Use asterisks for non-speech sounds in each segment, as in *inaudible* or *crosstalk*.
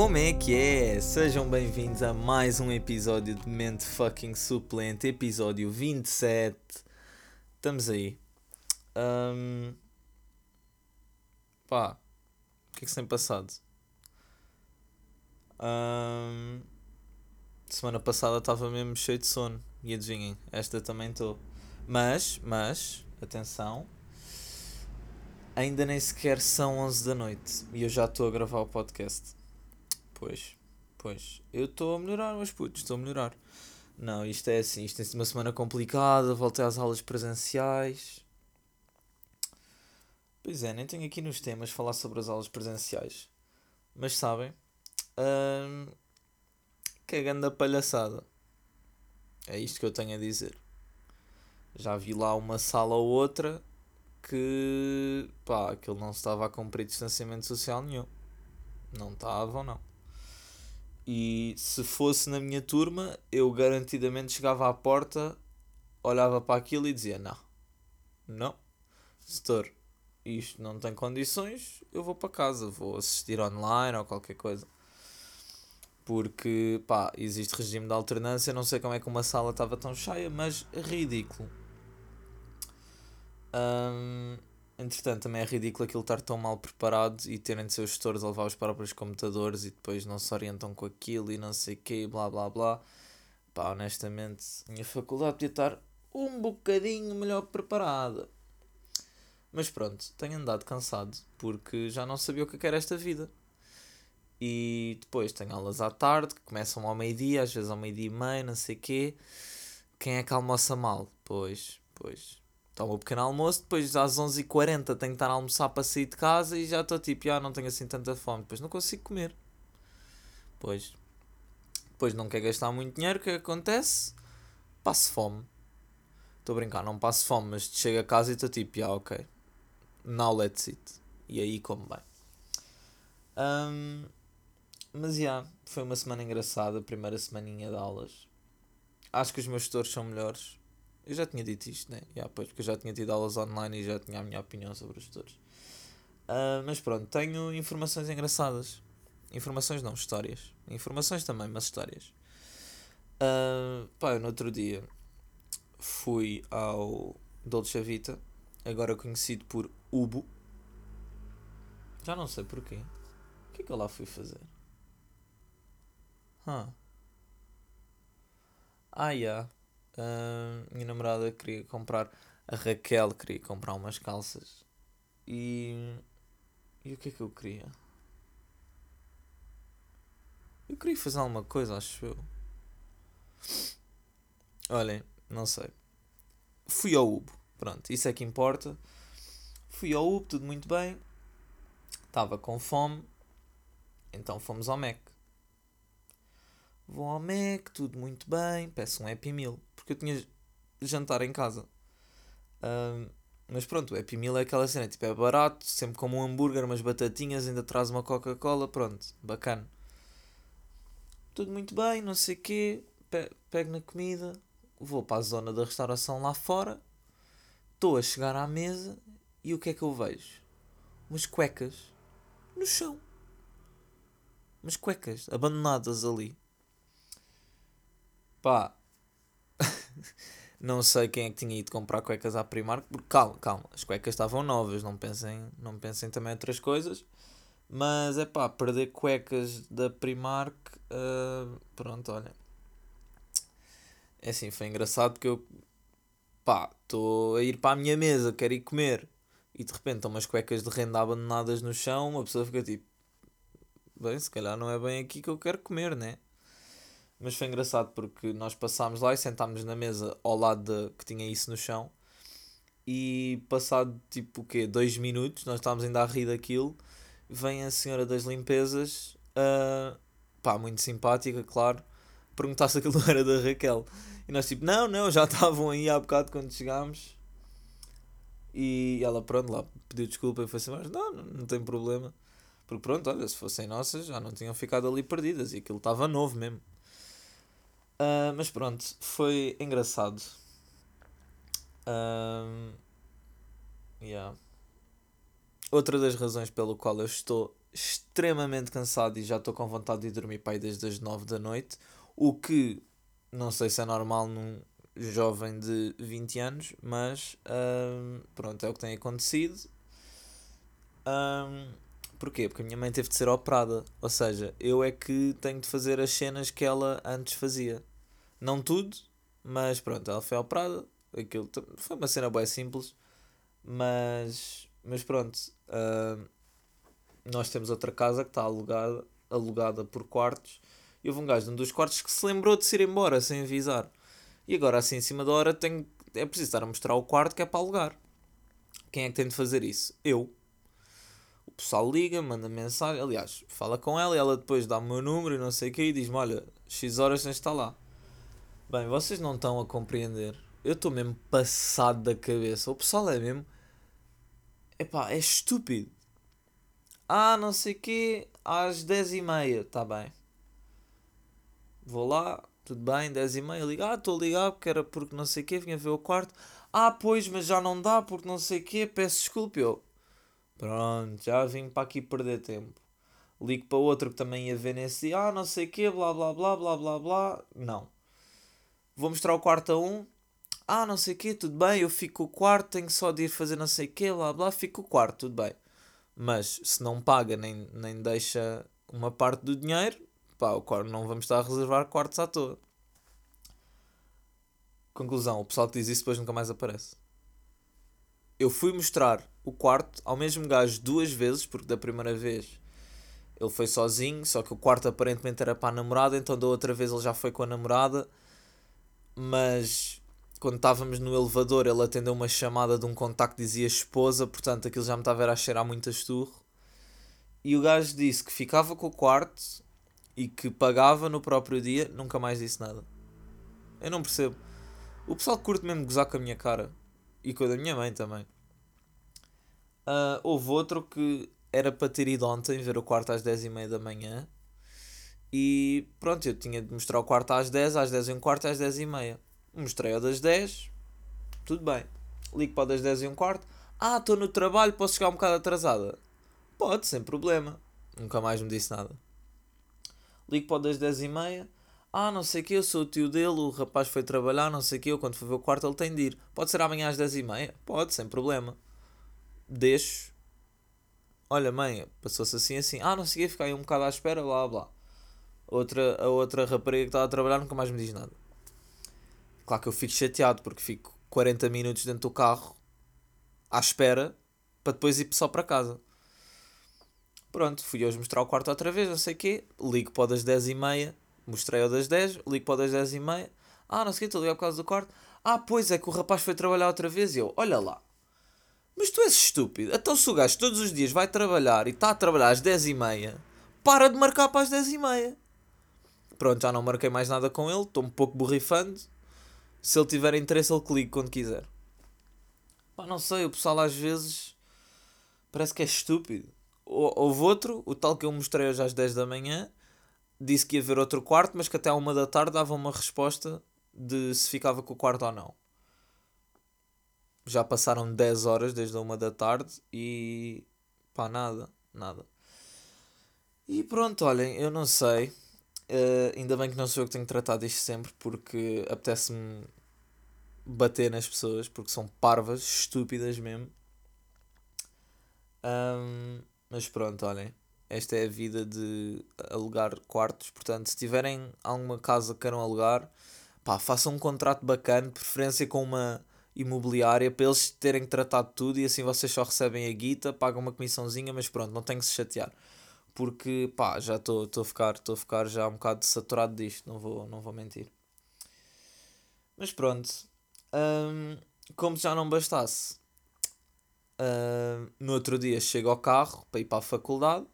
Como é que é? Sejam bem-vindos a mais um episódio de Mente Fucking Suplente, episódio 27. Estamos aí. Um... Pá, o que é que se tem passado? Um... Semana passada estava mesmo cheio de sono e adivinhem, esta também estou. Mas, mas, atenção, ainda nem sequer são 11 da noite e eu já estou a gravar o podcast. Pois, pois, eu estou a melhorar, meus putos, estou a melhorar. Não, isto é assim, isto tem sido uma semana complicada, voltei às aulas presenciais. Pois é, nem tenho aqui nos temas falar sobre as aulas presenciais. Mas sabem, hum, que é grande palhaçada. É isto que eu tenho a dizer. Já vi lá uma sala ou outra que pá, aquilo não estava a cumprir distanciamento social nenhum. Não estava ou não. E se fosse na minha turma, eu garantidamente chegava à porta, olhava para aquilo e dizia: Não, não, setor, isto não tem condições, eu vou para casa, vou assistir online ou qualquer coisa. Porque, pá, existe regime de alternância, não sei como é que uma sala estava tão cheia, mas ridículo. Um, entretanto, também é ridículo aquilo estar tão mal preparado e terem de seus gestores a levar os próprios computadores e depois não se orientam com aquilo e não sei o quê, blá blá blá. Pá, honestamente, a minha faculdade podia estar um bocadinho melhor preparada. Mas pronto, tenho andado cansado porque já não sabia o que era esta vida. E depois tenho aulas à tarde que começam ao meio-dia, às vezes ao meio-dia e meio, não sei o quê. Quem é que almoça mal? Pois, pois, Tomo o pequeno almoço, depois às 11h40 tenho que estar a almoçar para sair de casa e já estou tipo, já não tenho assim tanta fome, depois não consigo comer. Pois. Depois não quer gastar muito dinheiro, o que acontece? Passo fome. Estou a brincar, não passo fome, mas chego a casa e estou tipo, já ok. Now let's eat. E aí como bem. Um, mas já, yeah, foi uma semana engraçada, primeira semaninha de aulas. Acho que os meus tutores são melhores. Eu já tinha dito isto, né? Yeah, pois, porque eu já tinha tido aulas online e já tinha a minha opinião sobre os tutores. Uh, mas pronto, tenho informações engraçadas. Informações não, histórias. Informações também, mas histórias. Uh, pá, eu no outro dia fui ao Dolce Vita, agora conhecido por Ubo. Já não sei porquê. O que é que eu lá fui fazer? Huh. Ah, yeah. Minha namorada queria comprar. A Raquel queria comprar umas calças. E. E o que é que eu queria? Eu queria fazer alguma coisa, acho eu. Olhem, não sei. Fui ao Ubo. Pronto, isso é que importa. Fui ao Ubo, tudo muito bem. Estava com fome. Então fomos ao Mac. Vou ao Mac, tudo muito bem. Peço um Happy Meal porque eu tinha jantar em casa. Um, mas pronto, o Happy Meal é aquela cena, tipo, é barato, sempre como um hambúrguer, umas batatinhas, ainda traz uma Coca-Cola, pronto, bacana. Tudo muito bem, não sei o quê, pe pego na comida, vou para a zona da restauração lá fora, estou a chegar à mesa e o que é que eu vejo? Umas cuecas no chão. Umas cuecas abandonadas ali. Pá, não sei quem é que tinha ido comprar cuecas à Primark, porque calma, calma, as cuecas estavam novas, não pensem, não pensem também outras coisas. Mas é pá, perder cuecas da Primark, uh, pronto, olha. É assim, foi engraçado porque eu, pá, estou a ir para a minha mesa, quero ir comer. E de repente estão umas cuecas de renda abandonadas no chão, uma pessoa fica tipo, bem, se calhar não é bem aqui que eu quero comer, né? Mas foi engraçado porque nós passámos lá e sentámos na mesa ao lado de, que tinha isso no chão. E passado tipo o quê? Dois minutos, nós estávamos ainda a rir daquilo. Vem a senhora das limpezas, uh, pá, muito simpática, claro, perguntar se aquilo era da Raquel. E nós tipo, não, não, já estavam aí há bocado quando chegámos. E ela, pronto, lá pediu desculpa e foi assim, mas não, não tem problema. Porque pronto, olha, se fossem nossas já não tinham ficado ali perdidas e aquilo estava novo mesmo. Uh, mas pronto, foi engraçado. Um, yeah. Outra das razões pelo qual eu estou extremamente cansado e já estou com vontade de dormir para aí desde as 9 da noite. O que não sei se é normal num jovem de 20 anos, mas hum, pronto, é o que tem acontecido. Porquê? Porque a minha mãe teve de ser operada. Ou seja, eu é que tenho de fazer as cenas que ela antes fazia. Não tudo, mas pronto, ela foi operada. Aquilo foi uma cena bem simples. Mas, mas pronto, hum, nós temos outra casa que está alugada, alugada por quartos e houve um gajo de um dos quartos que se lembrou de se ir embora sem avisar. E agora, assim, em cima da hora, tenho, é preciso estar a mostrar o quarto que é para alugar. Quem é que tem de fazer isso? Eu. O pessoal liga, manda mensagem. Aliás, fala com ela e ela depois dá o meu número e não sei o que e diz-me: Olha, X horas tens de estar lá. Bem, vocês não estão a compreender. Eu estou mesmo passado da cabeça. O pessoal é mesmo. Epá, é estúpido. Ah, não sei o quê, às 10h30. Está bem. Vou lá, tudo bem, 10 e meia, ligo, ah, estou a ligar porque era porque não sei o quê, vinha ver o quarto. Ah, pois, mas já não dá porque não sei o quê, peço desculpa. Eu, pronto, já vim para aqui perder tempo. Ligo para outro que também ia ver nesse dia, ah, não sei o quê, blá blá blá blá blá blá. Não. Vou mostrar o quarto a um. Ah, não sei o quê, tudo bem, eu fico o quarto, tenho só de ir fazer não sei o quê, blá blá, fico o quarto, tudo bem. Mas se não paga nem, nem deixa uma parte do dinheiro, pá, o quarto, não vamos estar a reservar quartos à toa. Conclusão, o pessoal que diz isso depois nunca mais aparece. Eu fui mostrar o quarto ao mesmo gajo duas vezes, porque da primeira vez ele foi sozinho, só que o quarto aparentemente era para a namorada, então da outra vez ele já foi com a namorada. Mas quando estávamos no elevador, ele atendeu uma chamada de um contacto que dizia esposa, portanto aquilo já me estava a cheirar muito a esturro. E o gajo disse que ficava com o quarto e que pagava no próprio dia, nunca mais disse nada. Eu não percebo. O pessoal curte mesmo gozar com a minha cara e com a da minha mãe também. Uh, houve outro que era para ter ido ontem ver o quarto às 10 e meia da manhã e pronto, eu tinha de mostrar o quarto às 10, às 10 e um quarto, às 10 e meia. Mostrei ao das 10, tudo bem. Ligo para o das 10 e um quarto. Ah, estou no trabalho, posso chegar um bocado atrasada? Pode, sem problema. Nunca mais me disse nada ligo para o das 10 e meia. Ah, não sei o que, eu sou o tio dele, o rapaz foi trabalhar, não sei o que, eu quando for ver o quarto ele tem de ir. Pode ser amanhã às 10 e meia? Pode, sem problema. Deixo. Olha, mãe, passou-se assim assim. Ah, não sei o que, aí um bocado à espera, blá blá. Outra, a outra rapariga que estava a trabalhar nunca mais me diz nada. Claro que eu fico chateado porque fico 40 minutos dentro do carro à espera para depois ir só para casa. Pronto, fui hoje mostrar o quarto outra vez, não sei o quê. Ligo para o das 10 e meia. Mostrei o das 10, ligo para o das 10 e meia. Ah, não sei o quê, estou a ligar por causa do quarto. Ah, pois é que o rapaz foi trabalhar outra vez e eu, olha lá. Mas tu és estúpido. Então se o gajo todos os dias vai trabalhar e está a trabalhar às 10 e meia, para de marcar para as 10 e meia. Pronto, já não marquei mais nada com ele, estou um pouco borrifando. Se ele tiver interesse, ele clique quando quiser. Pá, não sei, o pessoal às vezes parece que é estúpido. Houve outro, o tal que eu mostrei hoje às 10 da manhã, disse que ia ver outro quarto, mas que até à uma da tarde dava uma resposta de se ficava com o quarto ou não. Já passaram 10 horas desde a uma da tarde e pá, nada, nada. E pronto, olhem, eu não sei. Uh, ainda bem que não sou eu que tenho tratado isto sempre porque apetece-me bater nas pessoas porque são parvas, estúpidas mesmo. Um, mas pronto, olhem. Esta é a vida de alugar quartos. Portanto, se tiverem alguma casa que queiram alugar, pá, façam um contrato bacana, preferência com uma imobiliária, para eles terem tratado tudo e assim vocês só recebem a guita, pagam uma comissãozinha, mas pronto, não tem que se chatear. Porque, pá, já estou a ficar, estou a ficar já um bocado saturado disto, não vou, não vou mentir. Mas pronto, hum, como já não bastasse, Uh, no outro dia chego ao carro para ir para a faculdade.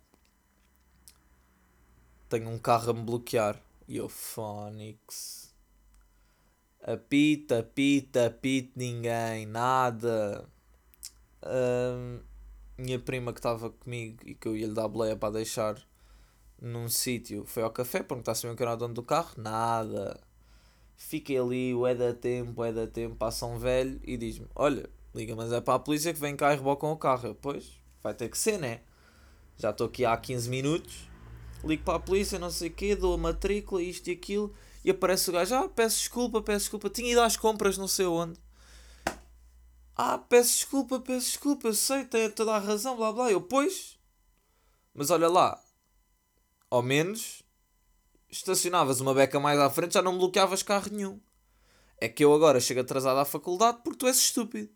Tenho um carro a me bloquear. E eu, Phonics. Apita, apita, apita, ninguém, nada. Uh, minha prima que estava comigo e que eu ia lhe dar boleia para deixar num sítio foi ao café perguntar se que era o dono do carro. Nada. Fiquei ali, o é da tempo, é da tempo, passa um velho e diz-me: Olha, Liga, mas é para a polícia que vem cá e rebocam o carro. Eu, pois, vai ter que ser, né? Já estou aqui há 15 minutos. Ligo para a polícia, não sei o quê, dou a matrícula, isto e aquilo. E aparece o gajo, ah, peço desculpa, peço desculpa. Tinha ido às compras, não sei onde. Ah, peço desculpa, peço desculpa, eu sei, tem toda a razão, blá blá. Eu, pois. Mas olha lá. Ao menos estacionavas uma beca mais à frente, já não bloqueavas carro nenhum. É que eu agora chego atrasado à faculdade porque tu és estúpido.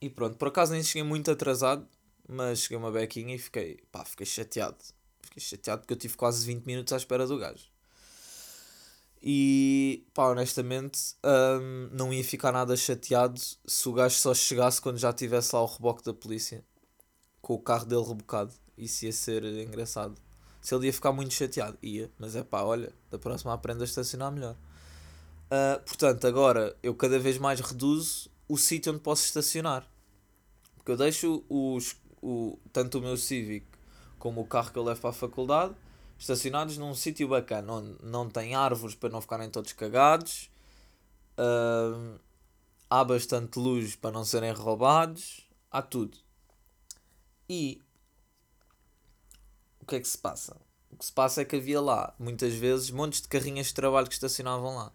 E pronto, por acaso nem cheguei muito atrasado, mas cheguei uma bequinha e fiquei, pá, fiquei chateado. Fiquei chateado porque eu tive quase 20 minutos à espera do gajo. E pá, honestamente, hum, não ia ficar nada chateado se o gajo só chegasse quando já estivesse lá o reboque da polícia com o carro dele rebocado. Isso ia ser engraçado. Se ele ia ficar muito chateado, ia, mas é pá, olha, da próxima aprenda a estacionar melhor. Uh, portanto, agora eu cada vez mais reduzo o sítio onde posso estacionar. Porque eu deixo os, o, tanto o meu Civic como o carro que eu levo para a faculdade estacionados num sítio bacana, onde não tem árvores para não ficarem todos cagados, uh, há bastante luz para não serem roubados, há tudo. E o que é que se passa? O que se passa é que havia lá, muitas vezes, montes de carrinhas de trabalho que estacionavam lá.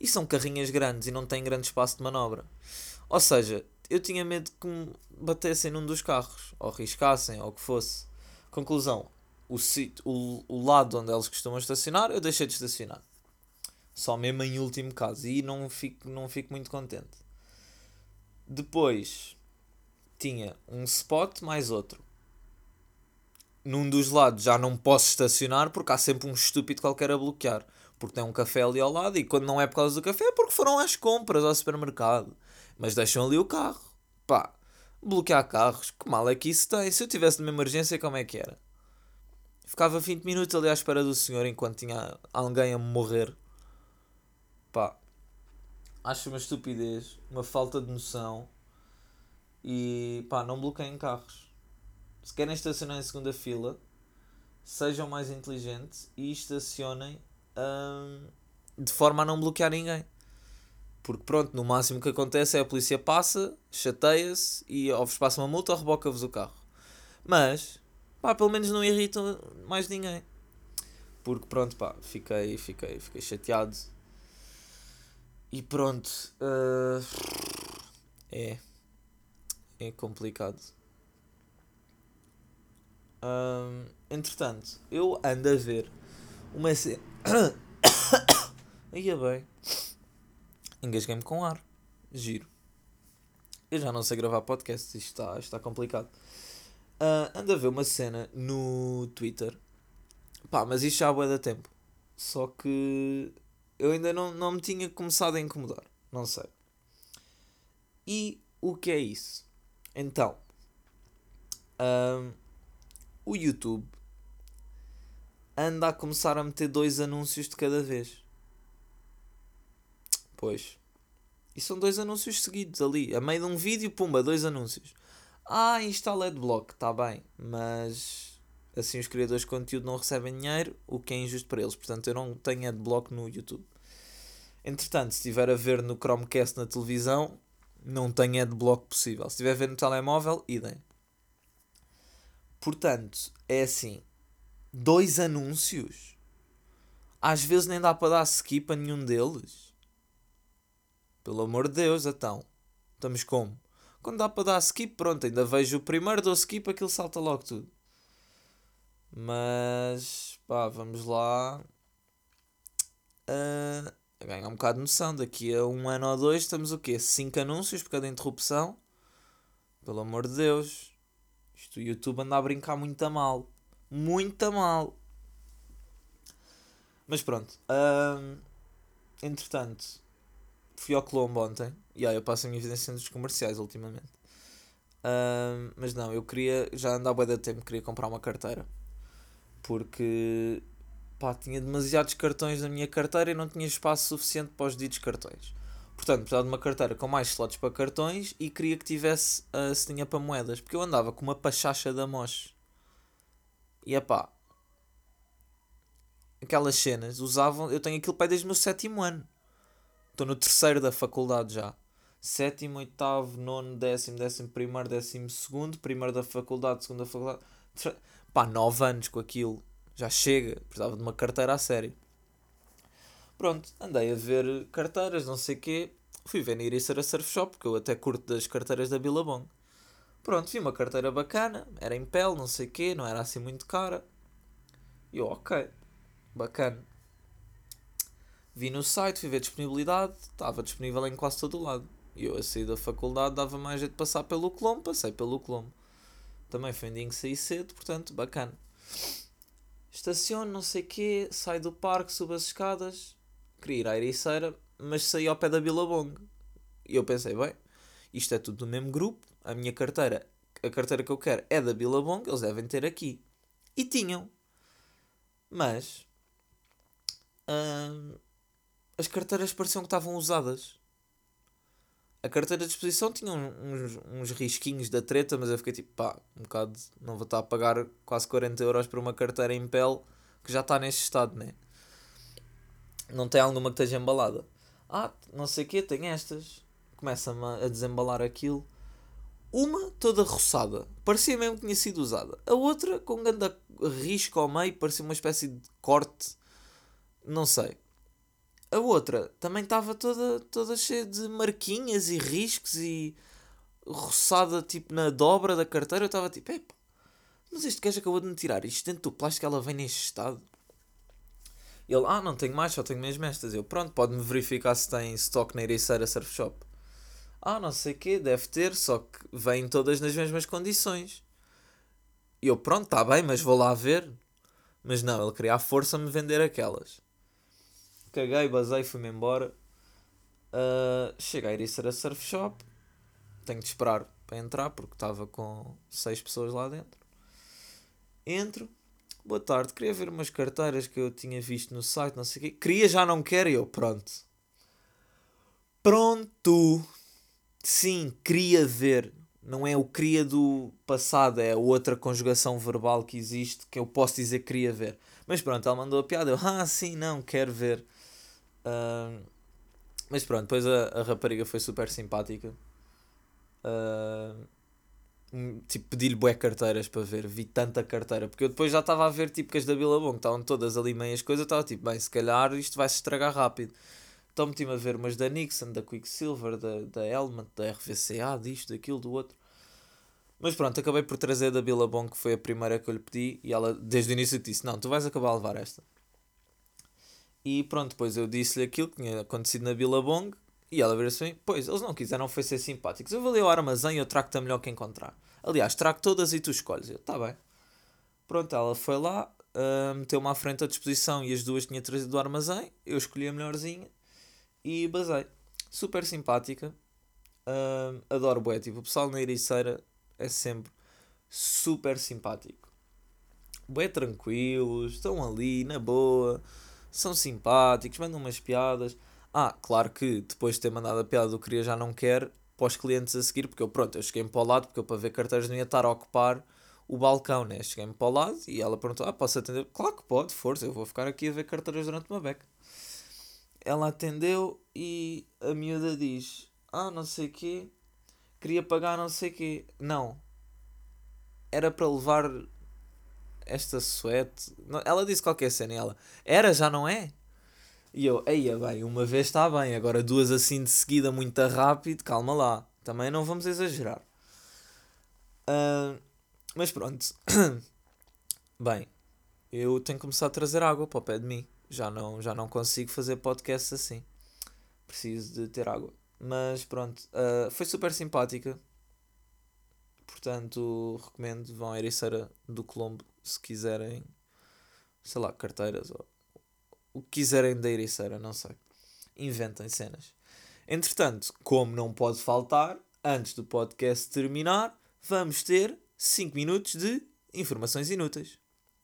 E são carrinhas grandes e não têm grande espaço de manobra. Ou seja, eu tinha medo que me batessem num dos carros, ou riscassem, ou o que fosse. Conclusão, o, o, o lado onde eles costumam estacionar, eu deixei de estacionar. Só mesmo em último caso. E não fico, não fico muito contente. Depois tinha um spot mais outro. Num dos lados já não posso estacionar porque há sempre um estúpido qualquer a bloquear. Porque tem um café ali ao lado e quando não é por causa do café é porque foram às compras ao supermercado. Mas deixam ali o carro. Pá, bloquear carros, que mal é que isso tem? Se eu tivesse uma emergência, como é que era? Ficava 20 minutos ali à espera do senhor enquanto tinha alguém a morrer. Pá. Acho uma estupidez, uma falta de noção. E pá, não bloqueiem carros. Se querem estacionar em segunda fila, sejam mais inteligentes e estacionem hum, de forma a não bloquear ninguém. Porque pronto, no máximo que acontece é a polícia passa, chateia-se e ou vos passa uma multa ou reboca-vos o carro. Mas pá, pelo menos não irritam mais ninguém. Porque pronto, pá, fiquei, fiquei, fiquei chateado. E pronto, uh, é, é complicado. Um, entretanto, eu ando a ver uma cena. *coughs* Ia bem. Engasguei-me com ar. Giro. Eu já não sei gravar podcast, isto está, está complicado. Uh, ando a ver uma cena no Twitter. Pá, mas isto já há da tempo. Só que eu ainda não, não me tinha começado a incomodar. Não sei. E o que é isso? Então, um, o YouTube anda a começar a meter dois anúncios de cada vez. Pois. E são dois anúncios seguidos ali. A meio de um vídeo, pumba, dois anúncios. Ah, instala Adblock, está bem, mas assim os criadores de conteúdo não recebem dinheiro, o que é injusto para eles. Portanto, eu não tenho Adblock no YouTube. Entretanto, se estiver a ver no Chromecast na televisão, não tem Adblock possível. Se estiver a ver no telemóvel, idem. Portanto, é assim: dois anúncios. Às vezes nem dá para dar skip a nenhum deles. Pelo amor de Deus, então. Estamos como? Quando dá para dar skip, pronto, ainda vejo o primeiro, dou skip, aquilo salta logo tudo. Mas, pá, vamos lá. Uh, ganhar um bocado de noção. Daqui a um ano ou dois estamos o quê? 5 anúncios por cada interrupção. Pelo amor de Deus. Isto o YouTube anda a brincar muito a mal. Muito a mal. Mas pronto. Uh, entretanto, fui ao Colombo ontem. Aí eu passo a minha vida em centros comerciais ultimamente. Uh, mas não, eu queria, já andava da tempo, queria comprar uma carteira. Porque pá, tinha demasiados cartões na minha carteira e não tinha espaço suficiente para os ditos cartões. Portanto, precisava de uma carteira com mais slots para cartões e queria que tivesse a uh, para moedas. Porque eu andava com uma pachacha da Mosh. E é pá. Aquelas cenas usavam. Eu tenho aquilo para desde o meu sétimo ano. Estou no terceiro da faculdade já. Sétimo, oitavo, nono, décimo, décimo primeiro, décimo segundo, primeiro da faculdade, segunda faculdade. Pá, nove anos com aquilo. Já chega. Precisava de uma carteira a sério. Pronto, andei a ver carteiras, não sei o quê. Fui ver na Ericeira Surf Shop, porque eu até curto das carteiras da Billabong. Pronto, vi uma carteira bacana, era em pele, não sei o quê, não era assim muito cara. E eu, ok, bacana. Vi no site, fui ver disponibilidade, estava disponível em quase todo o lado. E eu a sair da faculdade dava mais jeito de passar pelo Colombo, passei pelo Colombo. Também foi um dia que saí cedo, portanto, bacana. Estaciono, não sei o quê, saio do parque, subo as escadas, queria ir à Ericeira, mas saí ao pé da Billabong. E eu pensei, bem, isto é tudo do mesmo grupo, a minha carteira, a carteira que eu quero é da Billabong, eles devem ter aqui. E tinham. Mas hum, as carteiras pareciam que estavam usadas. A carteira de exposição tinha uns, uns risquinhos da treta, mas eu fiquei tipo, pá, um bocado, não vou estar a pagar quase 40 euros por uma carteira em pele que já está neste estado, né? Não tem alguma que esteja embalada. Ah, não sei o que, tem estas. Começa-me a desembalar aquilo. Uma toda roçada, parecia mesmo que tinha sido usada. A outra com um grande risco ao meio, parecia uma espécie de corte. Não sei. A outra também estava toda, toda cheia de marquinhas e riscos e roçada tipo na dobra da carteira. Eu estava tipo, epa, mas este gajo acabou de me tirar isto dentro do plástico, ela vem neste estado. Ele, ah, não tenho mais, só tenho mesmo estas. Eu, pronto, pode-me verificar se tem stock na Ericeira Surf Shop. Ah, não sei o quê, deve ter, só que vêm todas nas mesmas condições. E eu, pronto, está bem, mas vou lá ver. Mas não, ele queria à força me vender aquelas. Caguei, basei, fui-me embora. Uh, cheguei a Ericeira Surf Shop. Tenho de esperar para entrar, porque estava com seis pessoas lá dentro. Entro. Boa tarde, queria ver umas carteiras que eu tinha visto no site, não sei o quê. Queria, já não quero, e eu, pronto. Pronto! Sim, queria ver. Não é o queria do passado, é outra conjugação verbal que existe que eu posso dizer que queria ver. Mas pronto, ela mandou a piada. Eu, ah, sim, não, quero ver. Uh, mas pronto, depois a, a rapariga foi super simpática. Uh, tipo, pedi-lhe bué carteiras para ver. Vi tanta carteira. Porque eu depois já estava a ver tipo que as da Billabong estavam todas ali meias coisas. Estava tipo, bem, se calhar isto vai se estragar rápido. Então meti-me a ver umas da Nixon, da Quicksilver, da, da Element, da RVCA, disto, daquilo, do outro. Mas pronto, acabei por trazer da Billabong, que foi a primeira que eu lhe pedi, e ela desde o início disse: Não, tu vais acabar a levar esta. E pronto, depois eu disse-lhe aquilo que tinha acontecido na Billabong, e ela veio assim: Pois, eles não quiseram foi ser simpáticos. Eu vou ali ao armazém e eu trago-te a melhor que encontrar. Aliás, trago todas e tu escolhes. Eu, tá bem. Pronto, ela foi lá, uh, meteu-me à frente à disposição e as duas tinha trazido do armazém. Eu escolhi a melhorzinha e basei. Super simpática. Uh, adoro bué. Tipo, o pessoal na Ericeira é sempre super simpático. Bué tranquilos, estão ali, na boa, são simpáticos, mandam umas piadas. Ah, claro que depois de ter mandado a piada do queria já não quer para os clientes a seguir, porque eu pronto, eu cheguei-me para o lado, porque eu para ver carteiras não ia estar a ocupar o balcão, né? Cheguei-me para o lado e ela perguntou: Ah, posso atender? Claro que pode, força, eu vou ficar aqui a ver carteiras durante uma beca. Ela atendeu e a miúda diz: Ah, não sei o quê, queria pagar não sei o quê. Não. Era para levar esta suete. Ela disse qualquer cena ela: Era, já não é? E eu: Eia, bem, uma vez está bem, agora duas assim de seguida, muito rápido, calma lá. Também não vamos exagerar. Uh, mas pronto. *coughs* bem, eu tenho que começar a trazer água para o pé de mim já não, já não consigo fazer podcast assim. Preciso de ter água. Mas pronto, uh, foi super simpática. Portanto, recomendo. Vão à Ericeira do Colombo se quiserem, sei lá, carteiras ou o que quiserem da Ericeira, não sei. Inventem cenas. Entretanto, como não pode faltar, antes do podcast terminar, vamos ter 5 minutos de informações inúteis.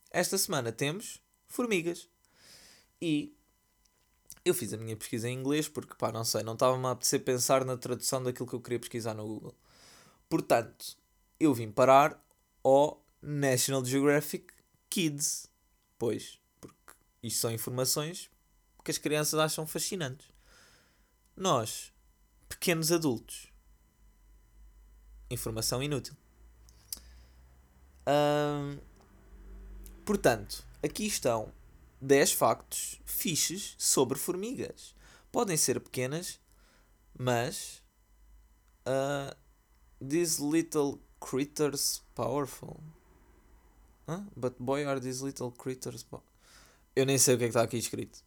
Esta semana temos formigas. E eu fiz a minha pesquisa em inglês porque, pá, não sei, não estava-me a apetecer pensar na tradução daquilo que eu queria pesquisar no Google. Portanto, eu vim parar ao National Geographic Kids. Pois, porque isto são informações que as crianças acham fascinantes. Nós, pequenos adultos. Informação inútil. Hum, portanto, aqui estão 10 factos fixes sobre formigas. Podem ser pequenas, mas. Uh, these little critters powerful. Huh? But boy, are these little critters. Eu nem sei o que é que está aqui escrito.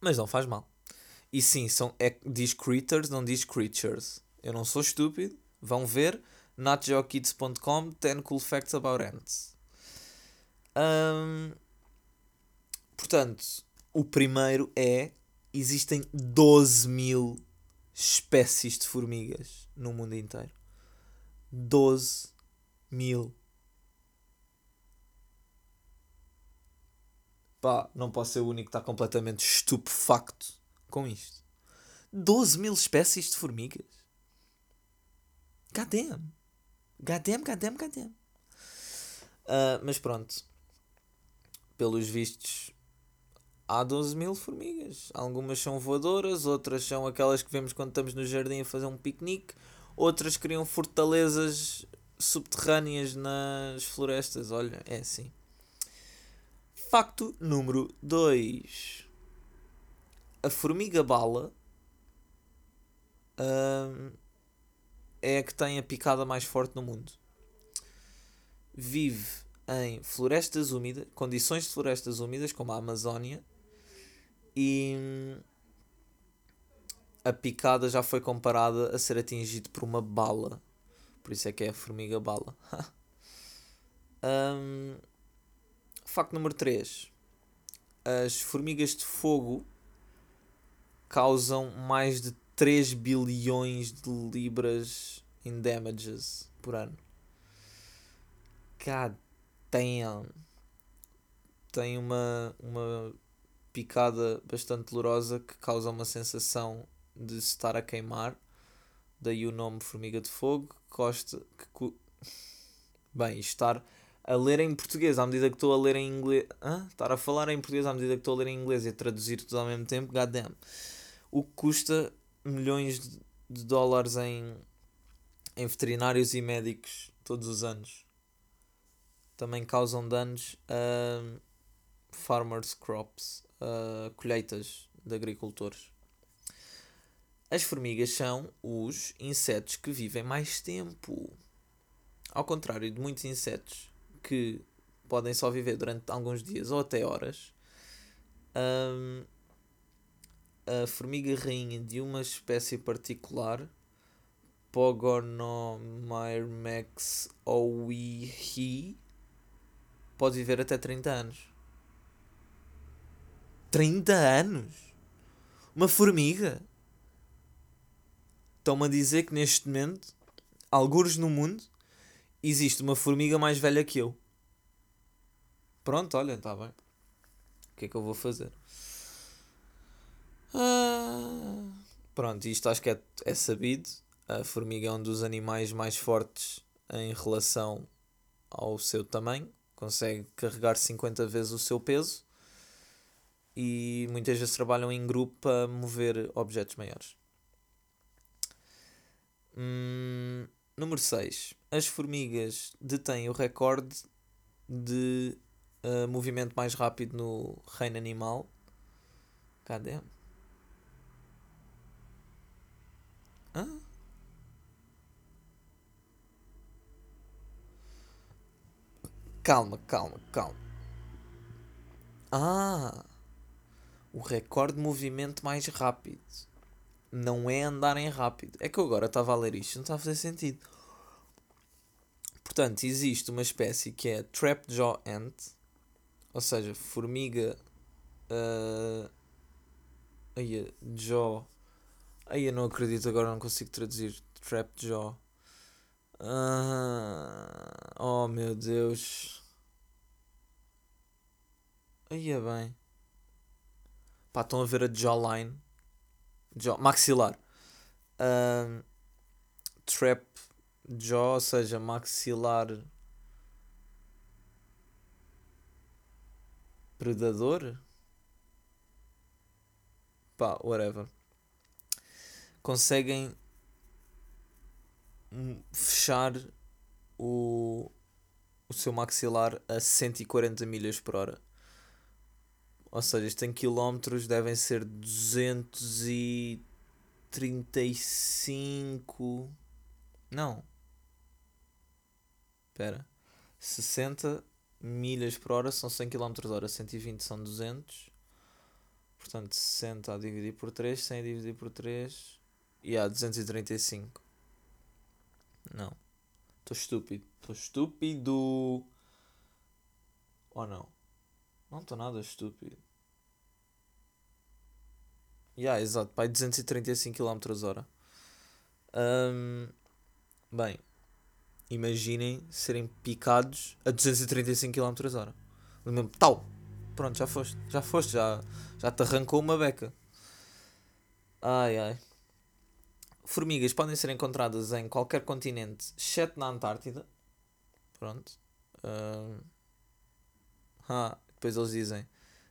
Mas não faz mal. E sim, são, é, diz critters, não diz creatures. Eu não sou estúpido. Vão ver. NotGeoKids.com 10 cool facts about ants. Um, portanto, o primeiro é: existem 12 mil espécies de formigas no mundo inteiro. 12 mil. Pá, não posso ser o único que está completamente estupefacto com isto. 12 mil espécies de formigas. Goddamn. Goddamn, goddamn, goddamn. Uh, mas pronto. Pelos vistos, há 12 mil formigas. Algumas são voadoras, outras são aquelas que vemos quando estamos no jardim a fazer um piquenique, outras criam fortalezas subterrâneas nas florestas. Olha, é assim. Facto número 2. A formiga bala uh, é a que tem a picada mais forte no mundo. Vive em florestas úmidas, condições de florestas úmidas, como a Amazónia, e a picada já foi comparada a ser atingido por uma bala. Por isso é que é a formiga bala. *laughs* um, facto número 3. As formigas de fogo causam mais de 3 bilhões de libras em damages por ano. God damn. Tem uma, uma picada bastante dolorosa que causa uma sensação de se estar a queimar. Daí o nome Formiga de Fogo. Costa, que, bem, estar a ler em português à medida que estou a ler em inglês. Hã? Estar a falar em português à medida que estou a ler em inglês e a traduzir tudo ao mesmo tempo. God damn. O que custa milhões de dólares em, em veterinários e médicos todos os anos. Também causam danos a farmers crops, a colheitas de agricultores. As formigas são os insetos que vivem mais tempo. Ao contrário de muitos insetos que podem só viver durante alguns dias ou até horas, um, a formiga rainha de uma espécie particular, Pogonomyrmex owihi, pode viver até 30 anos. 30 anos? Uma formiga? Estão-me a dizer que neste momento, algures no mundo, existe uma formiga mais velha que eu. Pronto, olha, está bem. O que é que eu vou fazer? Ah, pronto, isto acho que é, é sabido. A formiga é um dos animais mais fortes em relação ao seu tamanho. Consegue carregar 50 vezes o seu peso. E muitas vezes trabalham em grupo para mover objetos maiores. Hum, número 6. As formigas detêm o recorde de uh, movimento mais rápido no reino animal. Cadê? Hã? Calma, calma, calma. Ah! O recorde de movimento mais rápido. Não é andarem rápido. É que eu agora estava a ler isto, não está a fazer sentido. Portanto, existe uma espécie que é Trapjaw Ant, ou seja, formiga. Uh, aí, jaw Aí eu não acredito, agora não consigo traduzir. Trapjaw. Ah, oh meu Deus. Aí é bem. Pá, estão a ver a jawline. Jaw, maxilar. Uh, trap jaw, ou seja, maxilar. Predador? Pá, whatever. conseguem fechar o, o seu maxilar a 140 milhas por hora. Ou seja, isto em quilómetros devem ser 235. Não. Espera. 60 milhas por hora são 100 km hora. 120 são 200. Portanto, 60 a dividir por 3, 100 a dividir por 3. E há 235. Não. Estou estúpido. Estou estúpido. Ou não? Não estou nada estúpido. Yeah, exato. Pai, 235 km hora. Um, bem, imaginem serem picados a 235 km hora. Tal. Pronto, já foste. Já foste. Já, já te arrancou uma beca. Ai, ai. Formigas podem ser encontradas em qualquer continente, exceto na Antártida. Pronto. Uh... Ah, depois eles dizem.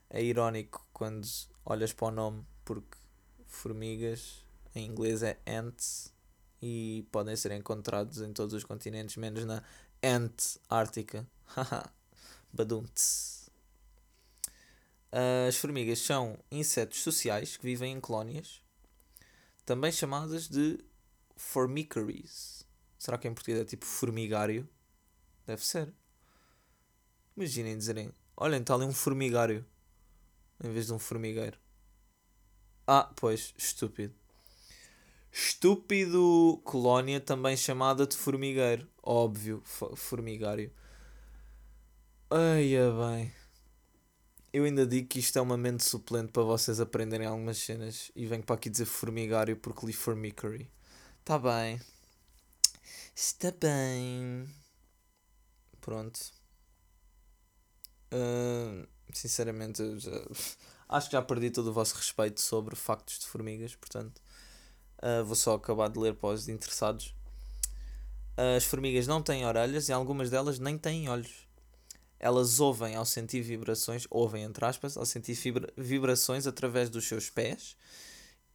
É irónico quando olhas para o nome, porque formigas em inglês é ants e podem ser encontrados em todos os continentes, menos na Antártica. Haha. Badunts. As formigas são insetos sociais que vivem em colónias também chamadas de formicaries. Será que em português é tipo formigário? Deve ser. Imaginem dizerem: Olhem, está ali um formigário em vez de um formigueiro. Ah, pois, estúpido. Estúpido colónia, também chamada de formigueiro. Óbvio, formigário. Ai, é bem eu ainda digo que isto é uma mente suplente para vocês aprenderem algumas cenas e venho para aqui dizer formigário porque li formicary. Está bem. Está bem. Pronto. Uh, sinceramente, eu já, acho que já perdi todo o vosso respeito sobre factos de formigas, portanto, uh, vou só acabar de ler para os interessados. As formigas não têm orelhas e algumas delas nem têm olhos elas ouvem ao sentir vibrações, ouvem entre aspas, ao sentir vibrações através dos seus pés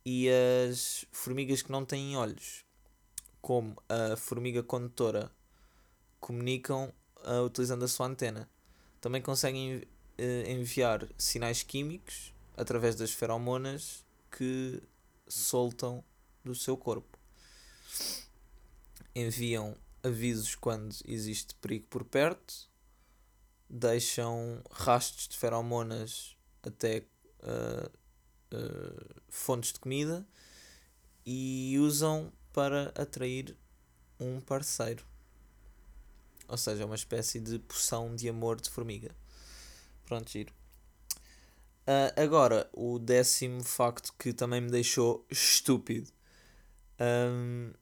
e as formigas que não têm olhos, como a formiga condutora, comunicam utilizando a sua antena. Também conseguem uh, enviar sinais químicos através das feromonas que soltam do seu corpo. Enviam avisos quando existe perigo por perto deixam rastros de feromonas até uh, uh, fontes de comida e usam para atrair um parceiro. Ou seja, é uma espécie de poção de amor de formiga. Pronto, giro. Uh, agora, o décimo facto que também me deixou estúpido. Um,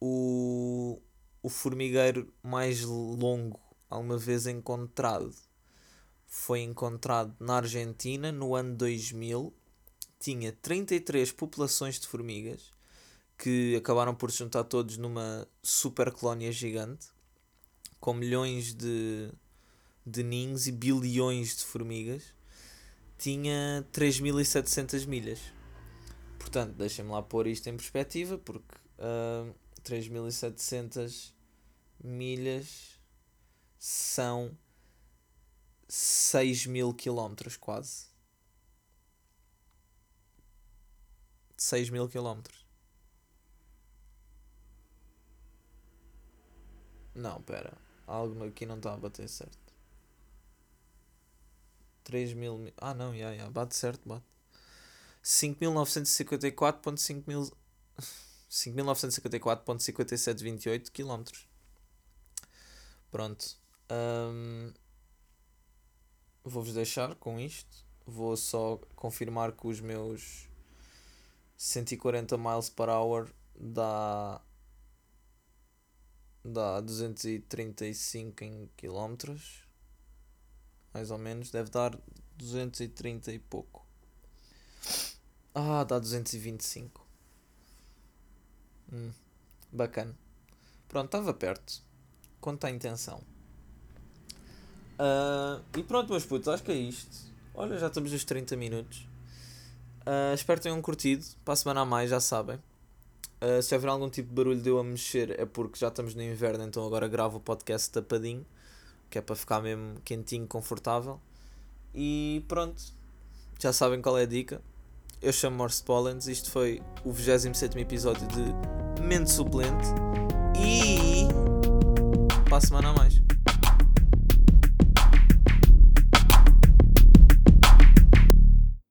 o, o formigueiro mais longo alguma vez encontrado. Foi encontrado na Argentina no ano 2000. Tinha 33 populações de formigas que acabaram por se juntar todos numa super colónia gigante com milhões de, de ninhos e bilhões de formigas. Tinha 3.700 milhas. Portanto, deixem-me lá pôr isto em perspectiva, porque uh, ah, 3.700 milhas são 6 mil quilómetros quase. 6 mil quilómetros. Não, pera. Algo aqui não está a bater certo. 3 mil. Ah, não, já, já. Bate certo, bate. 5.954.5 mil. 5.954.5728 km. *laughs* Pronto. Um, Vou-vos deixar com isto. Vou só confirmar que os meus 140 miles per hour dá dá 235 em quilómetros mais ou menos deve dar 230 e pouco ah dá 225 hum, bacana pronto estava perto quanto à intenção Uh, e pronto, meus putos, acho que é isto. Olha, já estamos nos 30 minutos. Uh, espero que tenham curtido. Para a semana a mais, já sabem. Uh, se houver algum tipo de barulho de eu a mexer, é porque já estamos no inverno, então agora gravo o podcast tapadinho, que é para ficar mesmo quentinho, confortável. E pronto, já sabem qual é a dica. Eu chamo Morse Pollens, isto foi o 27 episódio de Mente Suplente. E. Para a semana a mais.